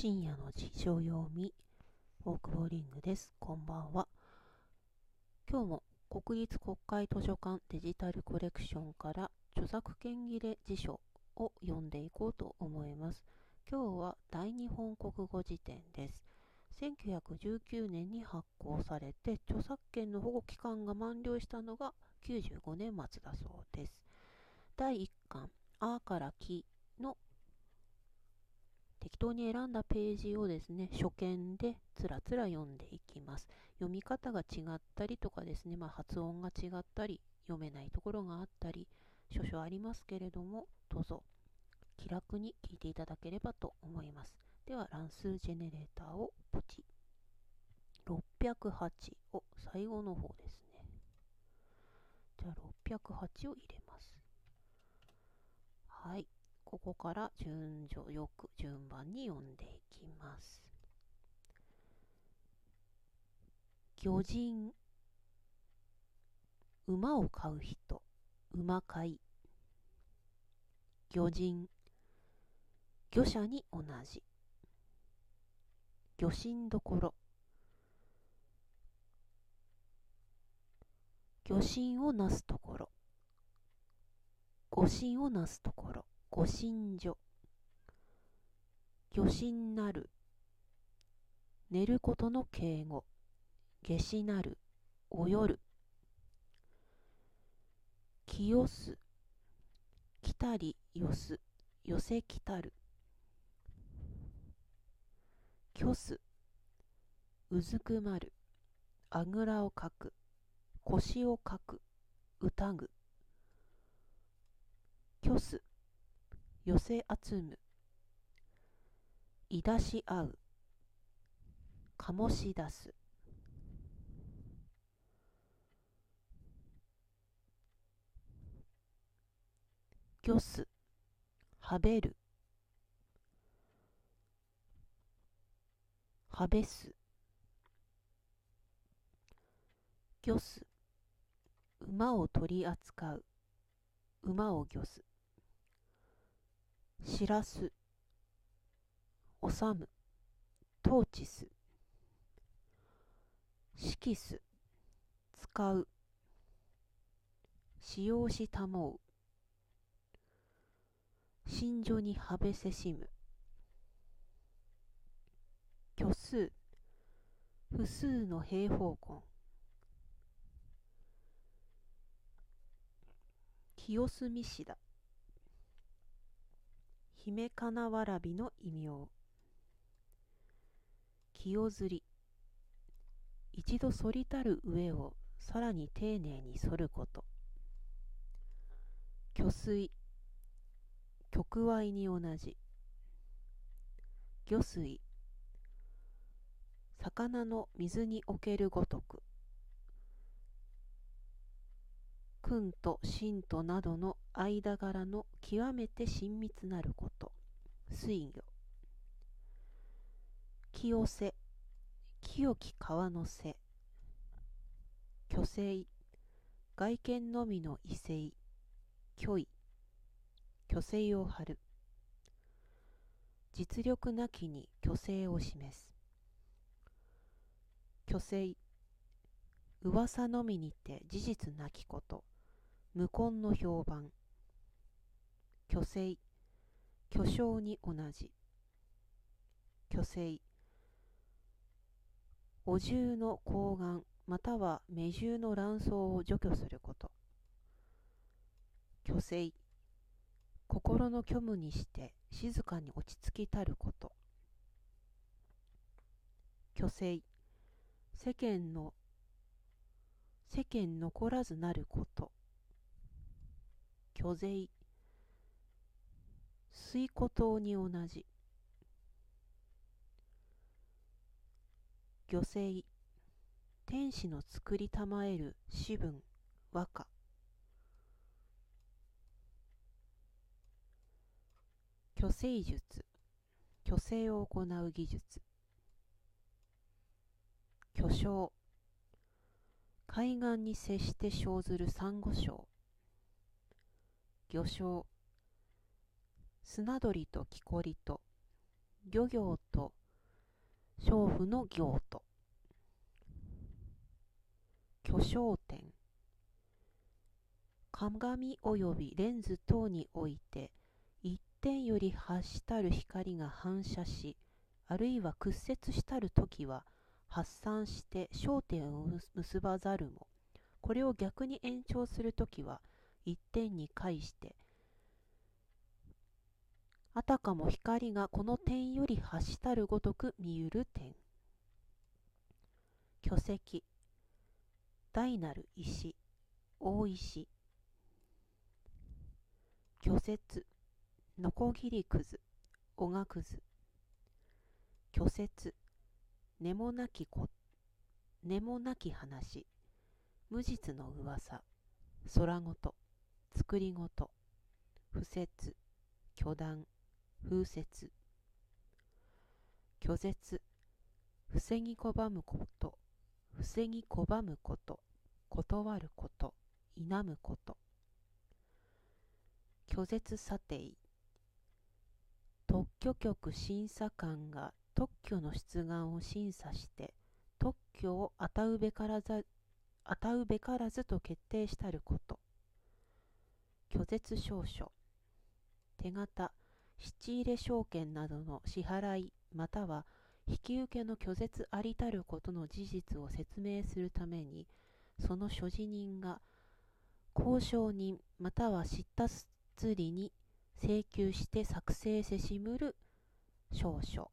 深夜の辞書読み、大久保リングです。こんばんは。今日も国立国会図書館デジタルコレクションから著作権切れ辞書を読んでいこうと思います。今日は大日本国語辞典です。1919年に発行されて著作権の保護期間が満了したのが95年末だそうです。第1巻、あからきの適当に選んだページをですね、初見でつらつら読んでいきます。読み方が違ったりとかですね、まあ、発音が違ったり、読めないところがあったり、少々ありますけれども、どうぞ気楽に聞いていただければと思います。では、乱数ジェネレーターをポチ。608を最後の方ですね。じゃあ、608を入れます。はい。ここから順序よく順番に読んでいきます。魚人馬を飼う人。馬飼い。魚人。魚者に同じ。魚神どころ。魚神をなすところ。魚神をなすところ。ご神所。魚神なる。寝ることの敬語。下しなる。泳る清す。来たりよす。寄せ来たる。虚す。うずくまる。あぐらをかく。腰をかく。歌ぐ。虚す。寄せ集む。いだし合う。醸し出す。ぎす。はべる。はべす。ぎょす。馬を取り扱う。馬をぎょす。知らす、治む、統治す、指揮す、使う、使用したもう、心情にはべせしむ、虚数、複数の平方根、清澄市だ。姫かなわらびの異名。清ずり。一度反りたる上をさらに丁寧に反ること。虚水。曲合に同じ。魚水。魚の水におけるごとく。君と神となどの間柄の極めて親密なること。水魚。清瀬。清き川の瀬。虚勢。外見のみの異性。虚位。虚勢を張る。実力なきに虚勢を示す。虚勢。噂のみにて事実なきこと。無根の評判。虚勢。巨匠に同じ。虚勢。お重の睾丸。または目重の卵巣を除去すること。虚勢。心の虚無にして静かに落ち着きたること。虚勢。世間の世間残らずなること。虚勢。水湖島に同じ。魚星天使の作りたまえる詩文和歌。虚勢術。虚勢を行う技術。巨匠。海岸に接して生ずるサンゴ礁。魚礁砂鳥と木こりと漁業と娼婦の業と。巨匠点鏡及びレンズ等において一点より発したる光が反射しあるいは屈折したる時は発散して焦点を結ばざるも。これを逆に延長する時は一点に介してあたかも光がこの点より発したるごとく見ゆる点。巨石大なる石大石。巨雪のこぎりくずおがくず。巨雪根もなきこ根もなき話。無実の噂空ごと。作りごと。不説。巨断風雪拒絶。防ぎ拒むこと。防ぎ拒むこと。断ること。否むこと。拒絶査定特許局審査官が特許の出願を審査して特許を与うべからず与うべからずと決定したること。拒絶証書手形七入れ証券などの支払いまたは引き受けの拒絶ありたることの事実を説明するためにその所持人が交渉人または知ったつりに請求して作成せしむる証書。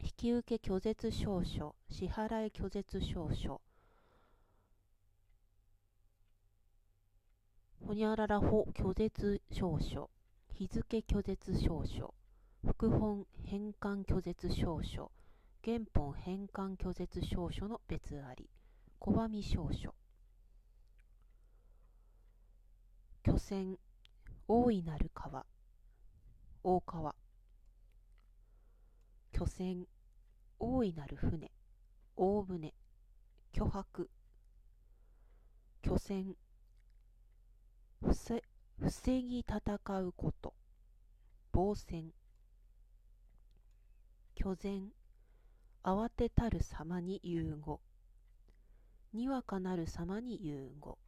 引き受け拒絶証書支払い拒絶証書ほにゃららほ拒絶証書。日付拒絶証書。副本返還拒絶証書。原本返還拒絶証書の別あり。拒み証書。巨船。大いなる川。大川。巨船。大いなる船。大船。巨白。巨船。防ぎ戦うこと。防戦。巨然慌てたる様に融合。にわかなる様に融合。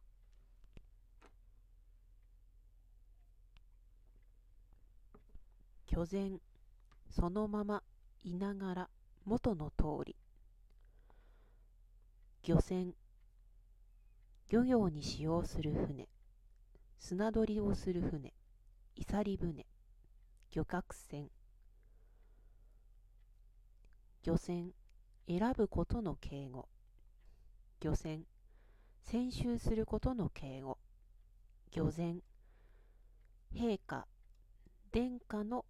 巨然そのままいながら。元の通り。漁船。漁業に使用する船。砂取りをする船、いさり船、漁獲船、漁船、選ぶことの敬語、漁船、先週することの敬語、漁前、陛下、殿下の。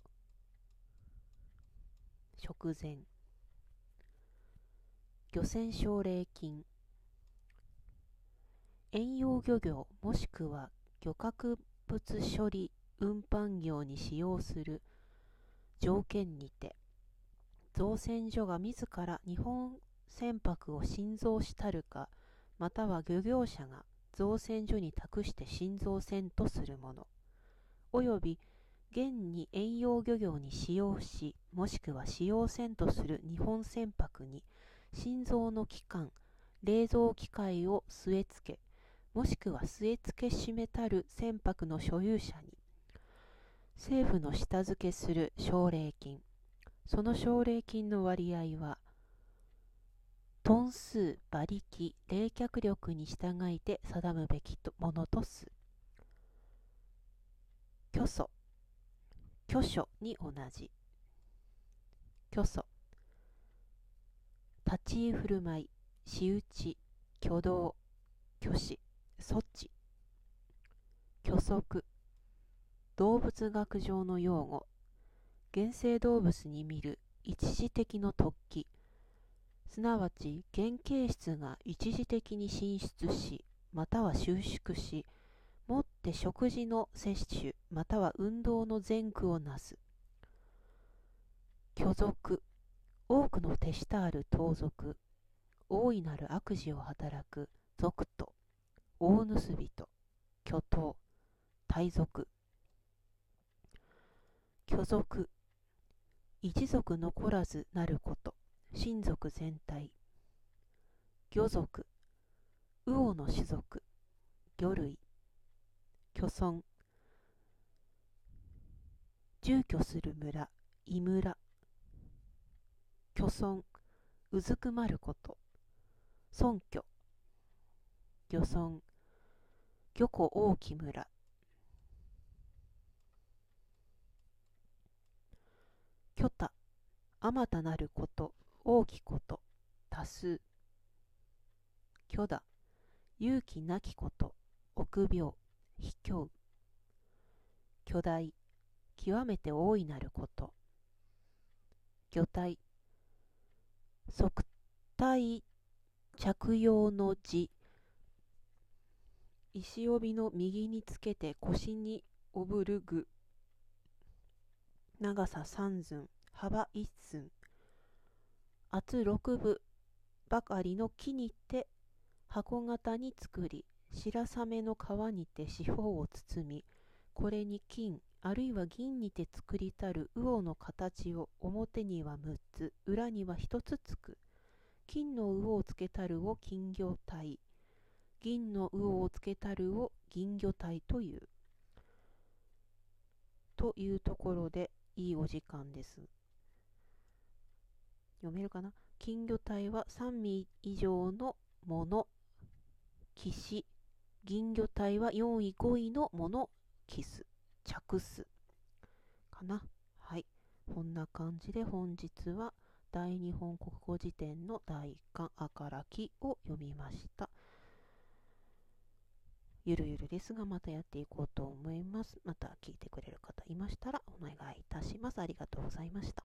食前、漁船奨励金、遠洋漁業もしくは漁獲物処理運搬業に使用する条件にて造船所が自ら日本船舶を新造したるかまたは漁業者が造船所に託して新造船とするものおよび現に遠洋漁業に使用しもしくは使用船とする日本船舶に新造の期間冷蔵機械を据え付けもしくは据え付け締めたる船舶の所有者に政府の下付けする奨励金。その奨励金の割合はトン数馬力冷却力に従いて定むべきものとす。虚祖虚書に同じ。虚祖立ち居振る舞い仕打ち挙動虚子措置。虚測動物学上の用語。原生動物に見る一時的の突起。すなわち原型質が一時的に進出しまたは収縮しもって食事の摂取または運動の前駆をなす。虚俗多くの手下ある盗賊。大いなる悪事を働く賊と。大盗人、巨頭、大族、巨族、一族残らずなること親族全体。魚族魚の種族魚類。漁村住居する村井村。漁村うずくまること。村居。漁村漁湖大木村。巨多あまたなること大きこと多数。巨大勇気なきこと臆病卑怯。巨大極めて大いなること。魚体側体着用の字。石帯の右につけて腰におぶる具。長さ三寸。幅一寸。厚六分ばかりの木にて箱型に作り白鮫の皮にて四方を包みこれに金あるいは銀にて作りたる魚の形を表には6つ裏には1つつく。金の魚をつけたるを金魚体銀の魚をつけたるを銀魚体というというところでいいお時間です。読めるかな？金魚体は3ミ以上のもの、騎士。銀魚体は4位、5位のもの、キス、着す。かな？はい。こんな感じで本日は大日本国語辞典の第1巻、あからきを読みました。ゆるゆるですが、またやっていこうと思います。また聞いてくれる方いましたらお願いいたします。ありがとうございました。